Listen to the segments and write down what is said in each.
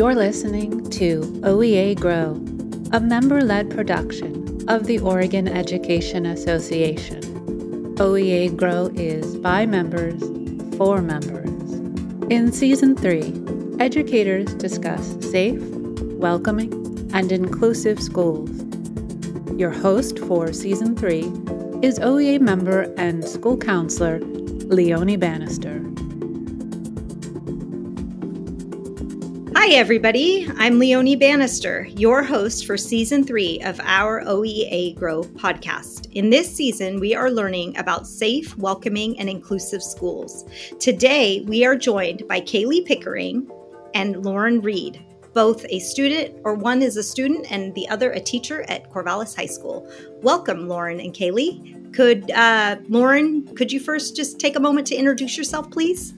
You're listening to OEA Grow, a member led production of the Oregon Education Association. OEA Grow is by members for members. In Season 3, educators discuss safe, welcoming, and inclusive schools. Your host for Season 3 is OEA member and school counselor Leonie Bannister. Hi, everybody. I'm Leonie Bannister, your host for season three of our OEA Grow podcast. In this season, we are learning about safe, welcoming, and inclusive schools. Today, we are joined by Kaylee Pickering and Lorin Reed, both a student, or one is a student and the other a teacher at Corvallis High School. Welcome, Lorin and Kaylee. Could uh, Lorin, could you first just take a moment to introduce yourself, please?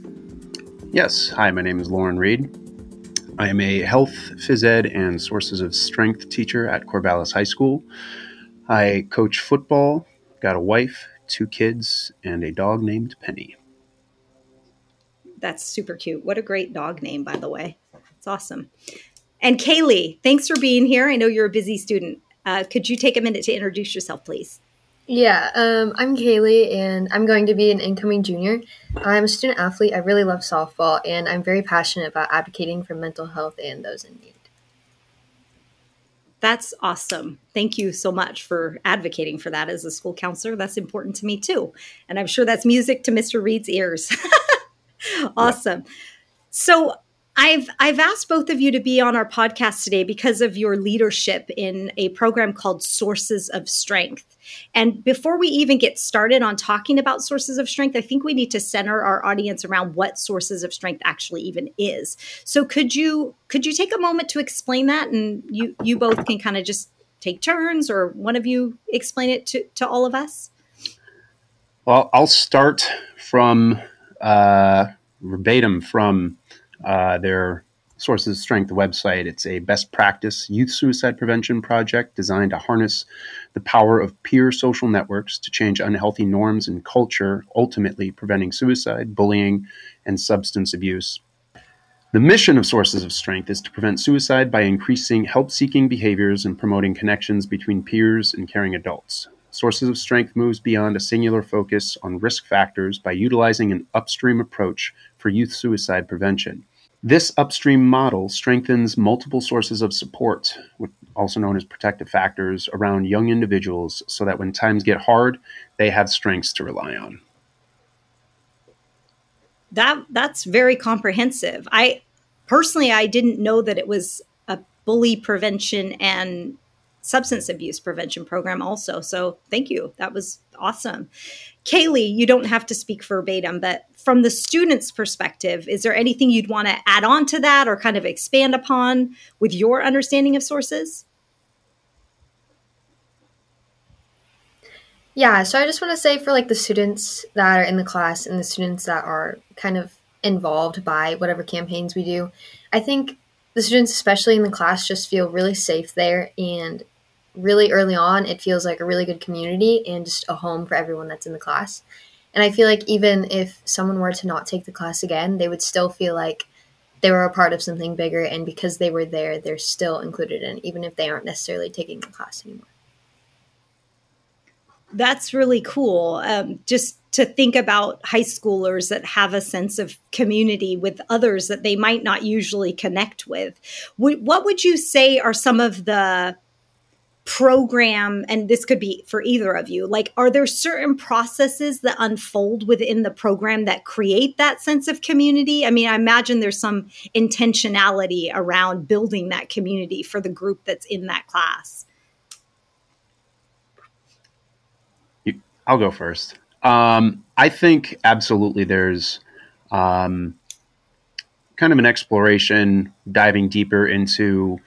Yes. Hi, my name is Lorin Reed. I am a health, phys ed, and sources of strength teacher at Corvallis High School. I coach football, got a wife, two kids, and a dog named Penny. That's super cute. What a great dog name, by the way. It's awesome. And Kaylee, thanks for being here. I know you're a busy student. Uh, could you take a minute to introduce yourself, please? Yeah, um, I'm Kaylee, and I'm going to be an incoming junior. I'm a student athlete. I really love softball, and I'm very passionate about advocating for mental health and those in need. That's awesome. Thank you so much for advocating for that as a school counselor. That's important to me too. And I'm sure that's music to Mr. Reed's ears. awesome. So, I've I've asked both of you to be on our podcast today because of your leadership in a program called Sources of Strength. And before we even get started on talking about sources of strength, I think we need to center our audience around what sources of strength actually even is. So could you could you take a moment to explain that and you you both can kind of just take turns or one of you explain it to, to all of us? Well, I'll start from uh, verbatim from uh, their Sources of Strength website. It's a best practice youth suicide prevention project designed to harness the power of peer social networks to change unhealthy norms and culture, ultimately preventing suicide, bullying, and substance abuse. The mission of Sources of Strength is to prevent suicide by increasing help seeking behaviors and promoting connections between peers and caring adults. Sources of Strength moves beyond a singular focus on risk factors by utilizing an upstream approach for youth suicide prevention. This upstream model strengthens multiple sources of support, also known as protective factors, around young individuals so that when times get hard, they have strengths to rely on. That that's very comprehensive. I personally I didn't know that it was a bully prevention and substance abuse prevention program also. So thank you. That was awesome. Kaylee, you don't have to speak verbatim, but from the student's perspective, is there anything you'd want to add on to that or kind of expand upon with your understanding of sources? Yeah, so I just want to say for like the students that are in the class and the students that are kind of involved by whatever campaigns we do, I think the students, especially in the class, just feel really safe there and really early on, it feels like a really good community and just a home for everyone that's in the class. And I feel like even if someone were to not take the class again, they would still feel like they were a part of something bigger. And because they were there, they're still included in, even if they aren't necessarily taking the class anymore. That's really cool. Um, just to think about high schoolers that have a sense of community with others that they might not usually connect with. What would you say are some of the program and this could be for either of you like are there certain processes that unfold within the program that create that sense of community? I mean i imagine there's some intentionality around building that community for the group that's in that class. I'll go first. Um, i think absolutely there's um, kind of an exploration diving deeper into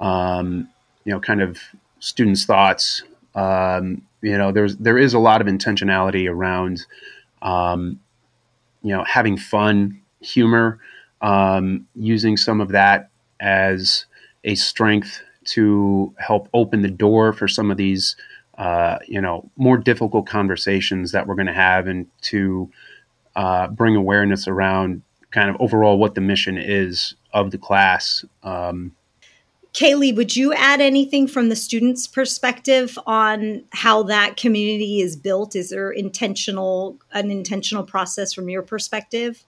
um, you know kind of students' thoughts. Um, you know, there's there is a lot of intentionality around, um, you know, having fun, humor, um, using some of that as a strength to help open the door for some of these, uh, you know, more difficult conversations that we're going to have, and to uh, bring awareness around kind of overall what the mission is of the class. Um, Kaylee, would you add anything from the student's perspective on how that community is built? Is there intentional an intentional process from your perspective?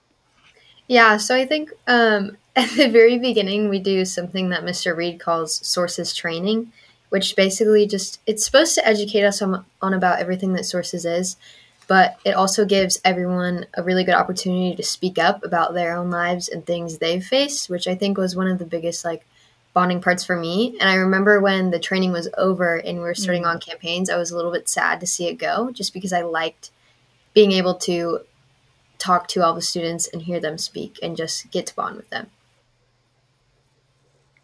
Yeah, so I think um, at the very beginning we do something that Mr. Reed calls sources training, which basically just it's supposed to educate us on, on about everything that sources is, but it also gives everyone a really good opportunity to speak up about their own lives and things they've faced, which I think was one of the biggest like bonding parts for me. And I remember when the training was over and we were starting mm-hmm. on campaigns, I was a little bit sad to see it go just because I liked being able to talk to all the students and hear them speak and just get to bond with them.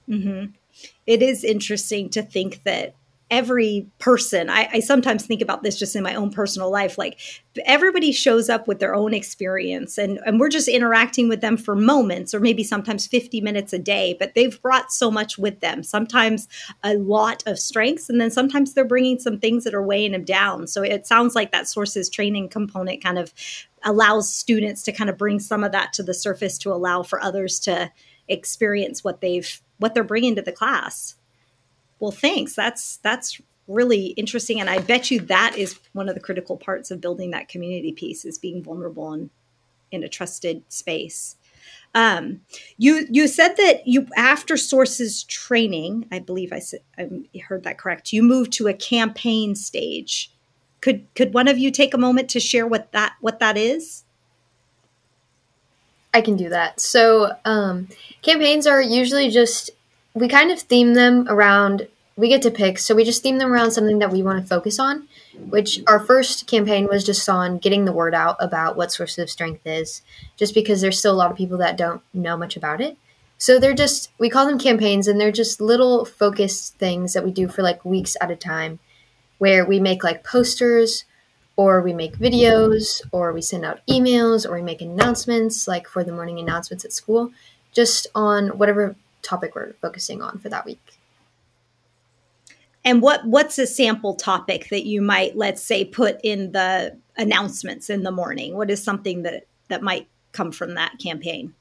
Mm-hmm. It is interesting to think that every person. I, I, sometimes think about this just in my own personal life like everybody shows up with their own experience and, and we're just interacting with them for moments or maybe sometimes 50 minutes a day but they've brought so much with them sometimes a lot of strengths and then sometimes they're bringing some things that are weighing them down. So it sounds like that sources training component kind of allows students to kind of bring some of that to the surface to allow for others to experience what they've what they're bringing to the class well thanks. That's that's really interesting and i bet you that is one of the critical parts of building that community piece is being vulnerable and in a trusted space. Um, you you said that you after sources training i believe i said i heard that correct you moved to a campaign stage. Could could one of you take a moment to share what that what that is? I can do that. So um, campaigns are usually just we kind of theme them around we get to pick so we just theme them around something that we want to focus on which our first campaign was just on getting the word out about what sources of strength is just because there's still a lot of people that don't know much about it. So they're just we call them campaigns and they're just little focused things that we do for like weeks at a time where we make like posters or we make videos or we send out emails or we make announcements like for the morning announcements at school just on whatever topic we're focusing on for that week. And what what's a sample topic that you might let's say put in the announcements in the morning? What is something that that might come from that campaign?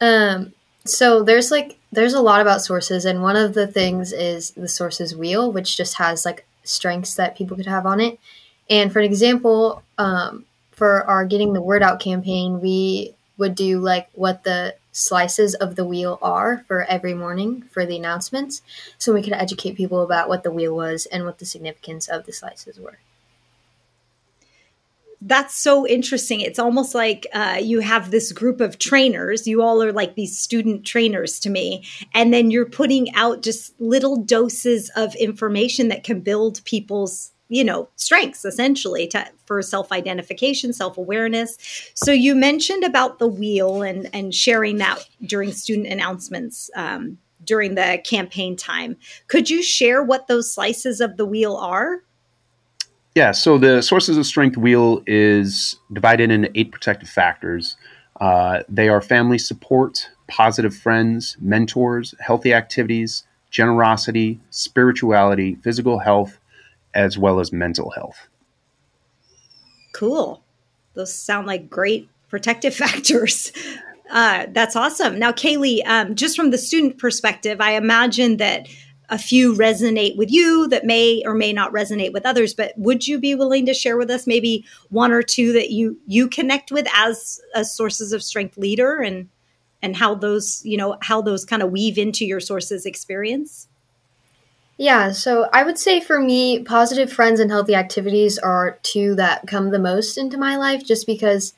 Um so there's like there's a lot about sources and one of the things is the sources wheel which just has like strengths that people could have on it. And for an example, um, for our getting the word out campaign, we would do like what the slices of the wheel are for every morning for the announcements so we could educate people about what the wheel was and what the significance of the slices were that's so interesting. It's almost like uh, you have this group of trainers. You all are like these student trainers to me. And then you're putting out just little doses of information that can build people's you know strengths essentially to, for self-identification self-awareness. So you mentioned about the wheel and and sharing that during student announcements um, during the campaign time. Could you share what those slices of the wheel are? Yeah so the sources of strength wheel is divided into eight protective factors. Uh, they are family support positive friends mentors healthy activities generosity spirituality physical health as well as mental health. Cool. Those sound like great protective factors. Uh, that's awesome. Now, Kaylee, um, just from the student perspective, I imagine that a few resonate with you that may or may not resonate with others but would you be willing to share with us maybe one or two that you you connect with as as sources of strength leader and and how those you know how those kind of weave into your sources experience yeah, so I would say for me, positive friends and healthy activities are two that come the most into my life just because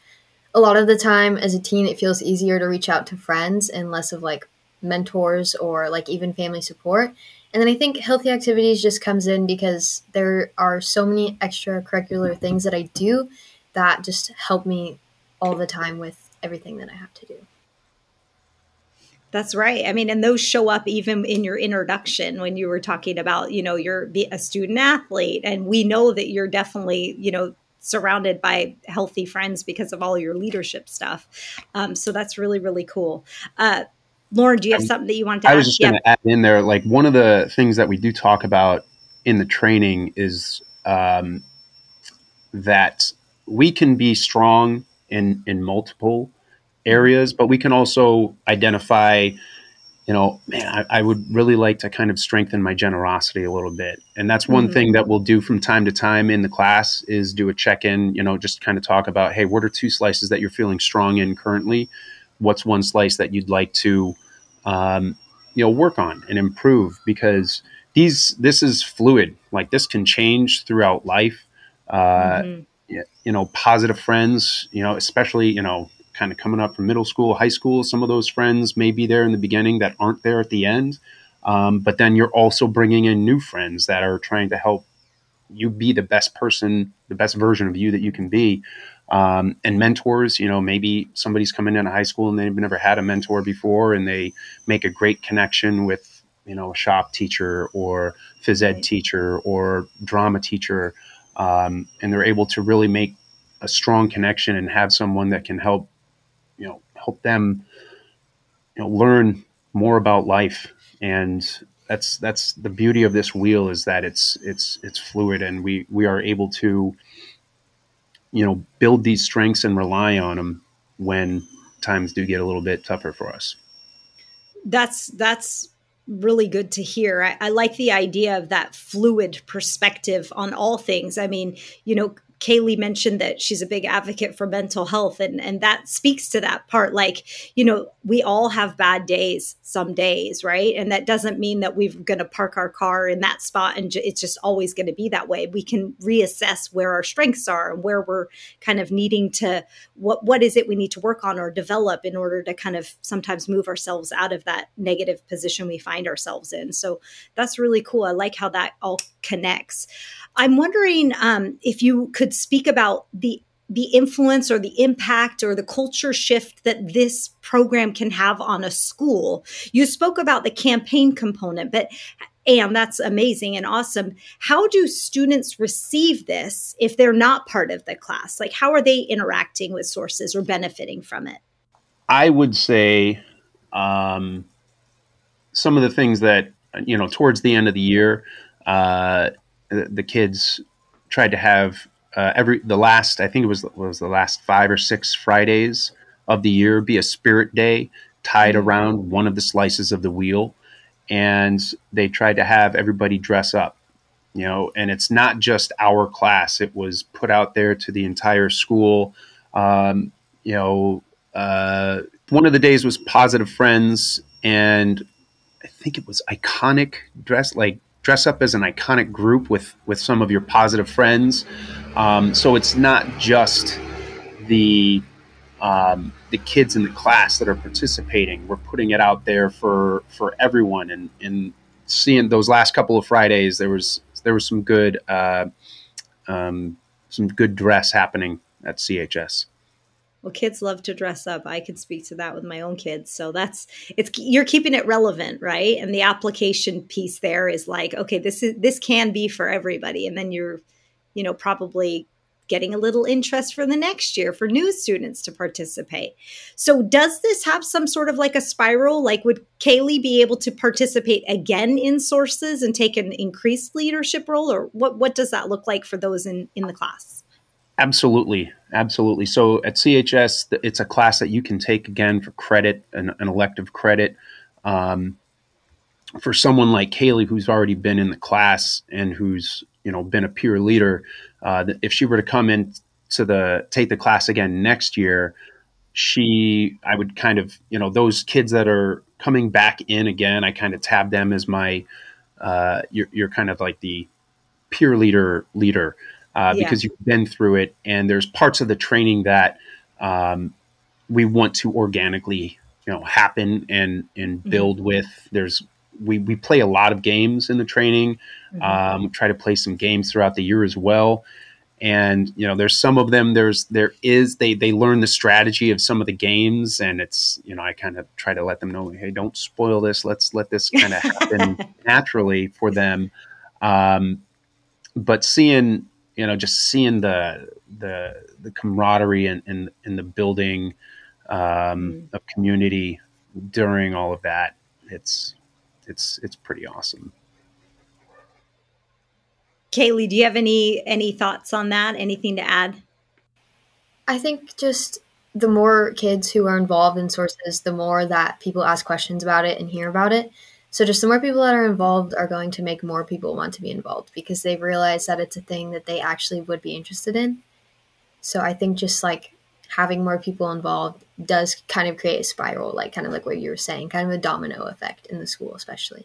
a lot of the time as a teen, it feels easier to reach out to friends and less of like mentors or like even family support. And then I think healthy activities just comes in because there are so many extracurricular things that I do that just help me all the time with everything that I have to do. That's right. I mean, and those show up even in your introduction when you were talking about, you know, you're a student athlete, and we know that you're definitely, you know, surrounded by healthy friends because of all your leadership stuff. Um, so that's really, really cool. Uh, Lorin, do you have something that you want to? I was just going to add in there, like one of the things that we do talk about in the training is um, that we can be strong in in multiple areas, but we can also identify you know, man, I, I, would really like to kind of strengthen my generosity a little bit. And that's one mm-hmm. thing that we'll do from time to time in the class is do a check in, you know, just kind of talk about, hey, what are two slices that you're feeling strong in currently? What's one slice that you'd like to, um, you know, work on and improve? Because these, this is fluid. Like this can change throughout life. Uh, mm-hmm. You know, positive friends, you know, especially, you know, kind of coming up from middle school, high school. Some of those friends may be there in the beginning that aren't there at the end. Um, but then you're also bringing in new friends that are trying to help you be the best person, the best version of you that you can be. Um, and mentors, you know, maybe somebody's coming into high school and they've never had a mentor before and they make a great connection with, you know, a shop teacher or phys ed teacher or drama teacher. Um, and they're able to really make a strong connection and have someone that can help help them you know learn more about life. And that's that's the beauty of this wheel is that it's it's it's fluid and we we are able to you know build these strengths and rely on them when times do get a little bit tougher for us. That's that's really good to hear. I, I like the idea of that fluid perspective on all things. I mean you know Kaylee mentioned that she's a big advocate for mental health and and that speaks to that part like you know we all have bad days some days right? And that doesn't mean that we're going to park our car in that spot and it's just always going to be that way. We can reassess where our strengths are and where we're kind of needing to what what is it we need to work on or develop in order to kind of sometimes move ourselves out of that negative position we find ourselves in. So that's really cool. I like how that all connects. I'm wondering um, if you could speak about the the influence or the impact or the culture shift that this program can have on a school. You spoke about the campaign component, but and that's amazing and awesome. How do students receive this if they're not part of the class? Like, how are they interacting with sources or benefiting from it? I would say um, some of the things that, you know, towards the end of the year, uh, the, the kids tried to have uh, every the last I think it was was the last five or six Fridays of the year be a spirit day tied mm-hmm. around one of the slices of the wheel, and they tried to have everybody dress up, you know. And it's not just our class; it was put out there to the entire school. Um, you know, uh, one of the days was positive friends, and I think it was iconic dress like dress up as an iconic group with with some of your positive friends. Um, so it's not just the um, the kids in the class that are participating. We're putting it out there for for everyone, and and seeing those last couple of Fridays, there was there was some good uh, um, some good dress happening at CHS well kids love to dress up i can speak to that with my own kids so that's it's you're keeping it relevant right and the application piece there is like okay this is this can be for everybody and then you're you know probably getting a little interest for the next year for new students to participate. So, does this have some sort of like a spiral? Like, would Kaylee be able to participate again in sources and take an increased leadership role, or what? What does that look like for those in in the class? Absolutely, absolutely. So at CHS, it's a class that you can take again for credit, an, an elective credit. Um, for someone like Kaylee, who's already been in the class and who's you know been a peer leader, uh, if she were to come in to the take the class again next year, she I would kind of you know those kids that are coming back in again, I kind of tab them as my uh, you're, you're kind of like the peer leader leader uh, yeah. because you've been through it, and there's parts of the training that um, we want to organically, you know, happen and and mm-hmm. build mm-hmm. with. There's we we play a lot of games in the training. Mm-hmm. Um, we try to play some games throughout the year as well. And you know, there's some of them. There's there is they they learn the strategy of some of the games, and it's you know I kind of try to let them know, hey, don't spoil this. Let's let this kind of happen naturally for them. Um, but seeing you know, just seeing the the the camaraderie and in, in, in, the building um, mm. of community during all of that, it's it's it's pretty awesome. Kaylee, do you have any any thoughts on that? Anything to add? I think just the more kids who are involved in sources, the more that people ask questions about it and hear about it. So just the more people that are involved are going to make more people want to be involved because they've realized that it's a thing that they actually would be interested in. So I think just like having more people involved does kind of create a spiral, like kind of like what you were saying, kind of a domino effect in the school, especially.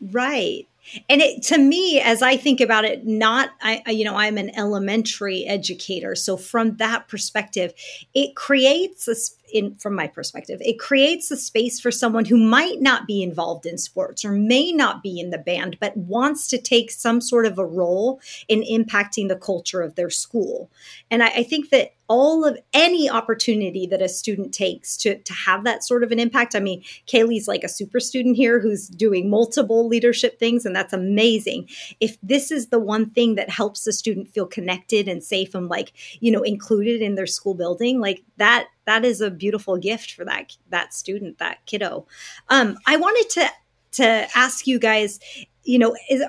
Right. And it to me, as I think about it, not I, you know, I'm an elementary educator, so from that perspective, it creates a in from my perspective, it creates a space for someone who might not be involved in sports or may not be in the band, but wants to take some sort of a role in impacting the culture of their school. And I, I think that all of any opportunity that a student takes to, to have that sort of an impact. I mean, Kaylee's like a super student here who's doing multiple leadership things, and that's amazing. If this is the one thing that helps the student feel connected and safe and like, you know, included in their school building, like that that is a beautiful gift for that that student, that kiddo. Um, I wanted to to ask you guys, you know, is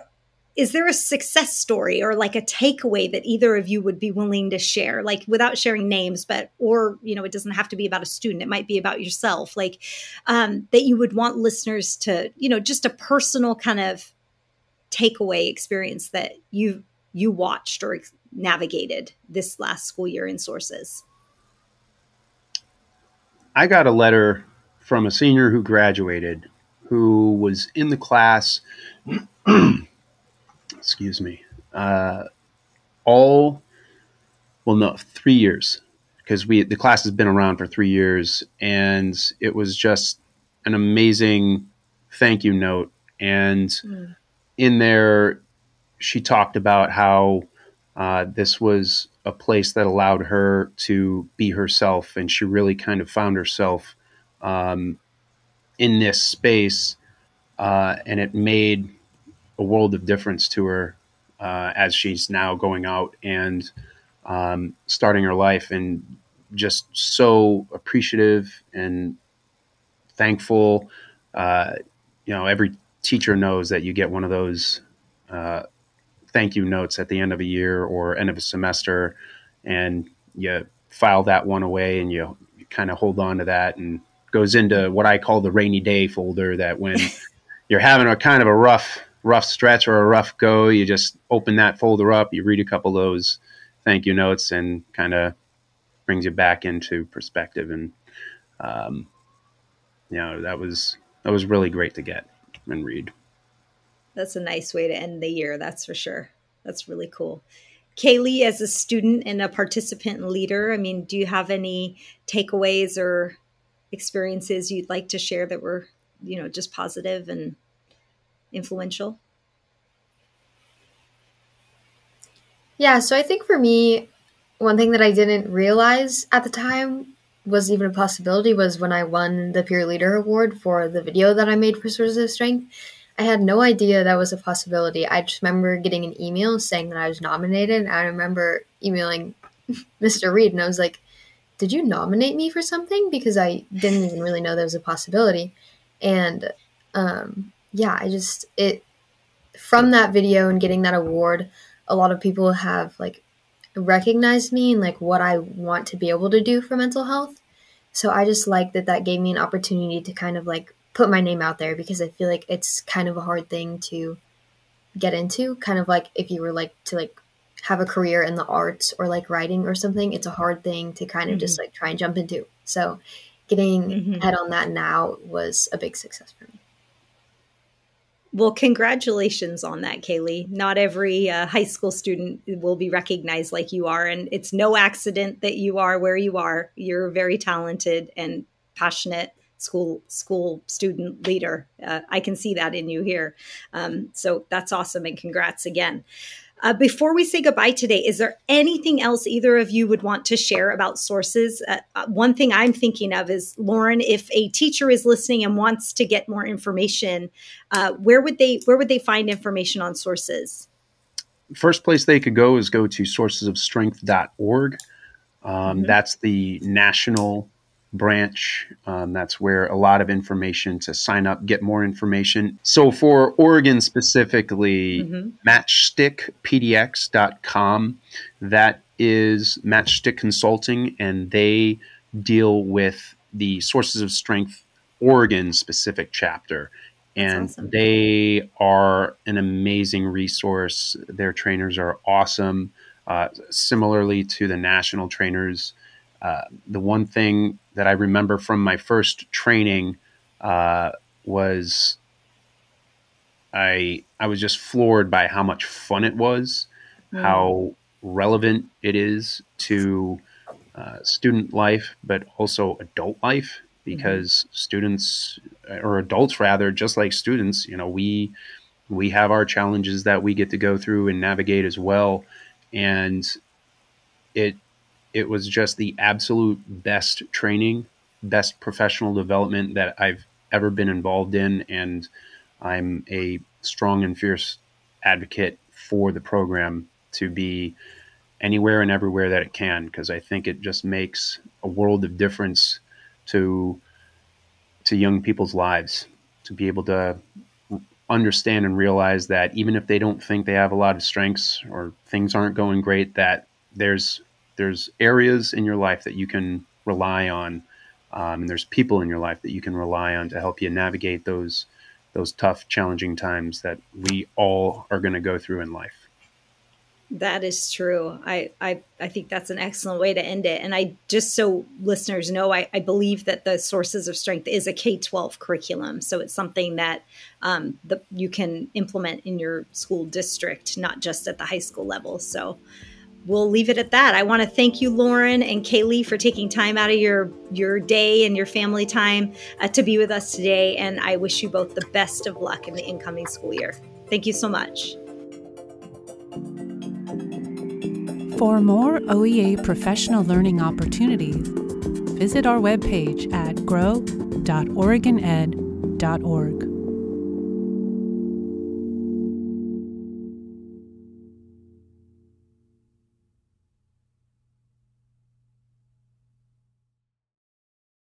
is there a success story or like a takeaway that either of you would be willing to share like without sharing names but or you know it doesn't have to be about a student it might be about yourself like um, that you would want listeners to you know just a personal kind of takeaway experience that you you watched or navigated this last school year in sources I got a letter from a senior who graduated who was in the class, excuse me, uh, all, well, no, three years because we the class has been around for three years, and it was just an amazing thank you note. And mm. In there, she talked about how uh, this was a place that allowed her to be herself, and she really kind of found herself um, in this space, uh, and it made a world of difference to her uh, as she's now going out and um, starting her life, and just so appreciative and thankful. Uh, you know, every teacher knows that you get one of those uh, thank you notes at the end of a year or end of a semester, and you file that one away and you, you kind of hold on to that and goes into what I call the rainy day folder. That when you're having a kind of a rough rough stretch or a rough go, you just open that folder up, you read a couple of those thank you notes, and kind of brings you back into perspective. And um, you know that was that was really great to get and read that's a nice way to end the year. That's for sure. That's really cool. Kaylee, as a student and a participant and leader, I mean, do you have any takeaways or experiences you'd like to share that were, you know, just positive and influential? Yeah, so I think for me, one thing that I didn't realize at the time was even a possibility was when I won the Peer Leader Award for the video that I made for Sources of Strength. I had no idea that was a possibility. I just remember getting an email saying that I was nominated. I remember emailing Mr. Reed and I was like, Did you nominate me for something? Because I didn't even really know there was a possibility. And um, yeah, I just, it, from that video and getting that award, a lot of people have like recognized me and like what I want to be able to do for mental health. So I just like that that gave me an opportunity to kind of like put my name out there because I feel like it's kind of a hard thing to get into. Kind of like if you were like to like have a career in the arts or like writing or something, it's a hard thing to kind of mm-hmm. just like try and jump into. So getting mm-hmm. head on that now was a big success for me. Well, congratulations on that, Kaylee. Not every uh, high school student will be recognized like you are. And it's no accident that you are where you are. You're a very talented and passionate school school student leader. Uh, I can see that in you here. Um, so that's awesome, and congrats again. Uh, before we say goodbye today, is there anything else either of you would want to share about sources? Uh, uh, one thing I'm thinking of is Lorin. If a teacher is listening and wants to get more information, uh, where would they where would they find information on sources? First place they could go is go to sourcesofstrength.org. Um, mm-hmm. That's the national branch. Um, that's where a lot of information to sign up, get more information. So for Oregon specifically, mm-hmm. matchstickpdx.com, that is Matchstick Consulting, and they deal with the Sources of Strength Oregon specific chapter. And awesome. they are an amazing resource. Their trainers are awesome. Uh, similarly to the national trainers, uh, the one thing that I remember from my first training uh, was I I was just floored by how much fun it was, mm. how relevant it is to uh, student life, but also adult life because mm-hmm. students or adults rather, just like students, you know, we we have our challenges that we get to go through and navigate as well, and it it was just the absolute best training, best professional development that I've ever been involved in. And I'm a strong and fierce advocate for the program to be anywhere and everywhere that it can because I think it just makes a world of difference to to young people's lives to be able to understand and realize that even if they don't think they have a lot of strengths or things aren't going great that there's there's areas in your life that you can rely on, um, and there's people in your life that you can rely on to help you navigate those those tough, challenging times that we all are going to go through in life. That is true. I, I I think that's an excellent way to end it. And I just so listeners know, I, I believe that the Sources of Strength is a K twelve curriculum, so it's something that um, the, you can implement in your school district, not just at the high school level. So we'll leave it at that. I want to thank you, Lorin and Kaylee, for taking time out of your your day and your family time uh, to be with us today. And I wish you both the best of luck in the incoming school year. Thank you so much. For more OEA professional learning opportunities, visit our webpage at grow.oregoned.org.